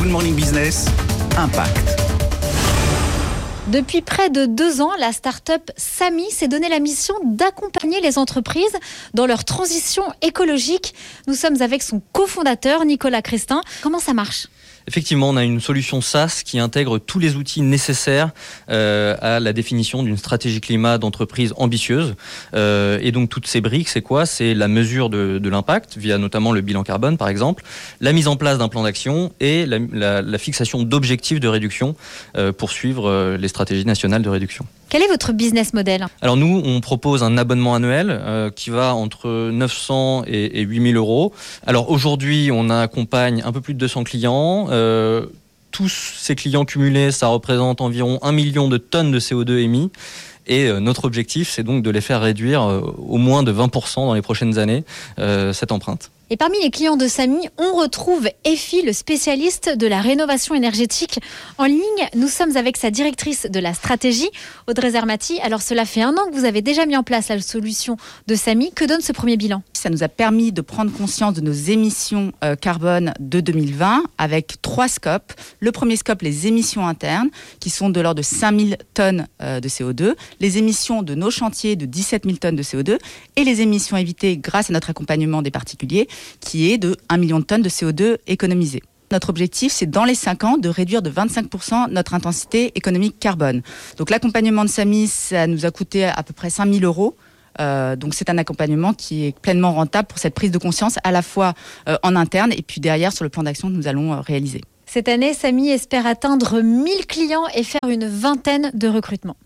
Good Morning Business, Impact. Depuis près de deux ans, la start-up Samy s'est donné la mission d'accompagner les entreprises dans leur transition écologique. Nous sommes avec son cofondateur, Nicolas Crestin. Comment ça marche? Effectivement, on a une solution SaaS qui intègre tous les outils nécessaires euh, à la définition d'une stratégie climat d'entreprise ambitieuse. Euh, et donc toutes ces briques, c'est quoi? C'est la mesure de, de l'impact via notamment le bilan carbone, par exemple, la mise en place d'un plan d'action et la, la, la fixation d'objectifs de réduction euh, pour suivre les stratégies nationales de réduction. Quel est votre business model? Alors nous, on propose un abonnement annuel euh, qui va entre 900 et, et 8000 euros. Alors aujourd'hui, on accompagne un peu plus de 200 clients. Euh, tous ces clients cumulés, ça représente environ 1 million de tonnes de CO2 émis. Et euh, notre objectif, c'est donc de les faire réduire euh, au moins de 20% dans les prochaines années, cette empreinte. Et parmi les clients de Samy, on retrouve Effie, le spécialiste de la rénovation énergétique. En ligne, nous sommes avec sa directrice de la stratégie, Audrey Zermati. Alors cela fait un an que vous avez déjà mis en place la solution de Samy. Que donne ce premier bilan? Ça nous a permis de prendre conscience de nos émissions euh, carbone de 2020 avec trois scopes. Le premier scope, les émissions internes, qui sont de l'ordre de 5000 tonnes euh, de CO2. Les émissions de nos chantiers de 17 000 tonnes de CO2. Et les émissions évitées grâce à notre accompagnement des particuliers qui est de 1 million de tonnes de CO2 économisées. Notre objectif, c'est dans les 5 ans de réduire de 25% notre intensité économique carbone. Donc l'accompagnement de SAMI, ça nous a coûté à peu près 5 000 euros. Euh, donc c'est un accompagnement qui est pleinement rentable pour cette prise de conscience à la fois euh, en interne et puis derrière sur le plan d'action que nous allons euh, réaliser. Cette année, Samy espère atteindre 1000 clients et faire une vingtaine de recrutements.